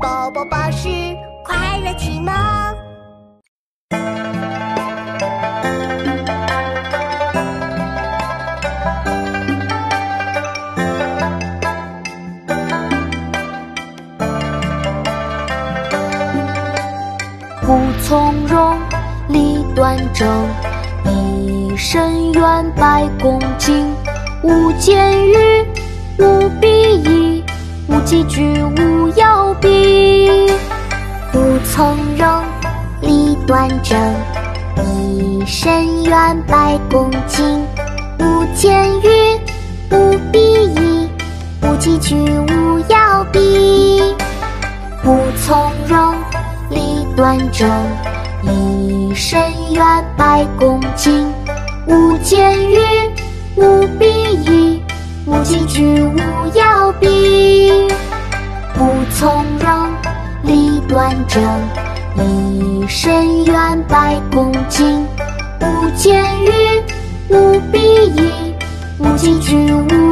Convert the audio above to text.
宝宝巴士快乐启蒙。不从容，立端正，一身远，百公斤。无间语，无必易，无几句，无要必。不从容，理断正，一身远，百公斤。无间语，无必易，无几句，无要必。不从容，理断正，一身远，百公斤。无间语，无必易，无几句，无要必。这，一身远，百公斤。无间狱，无必易，无禁区，无。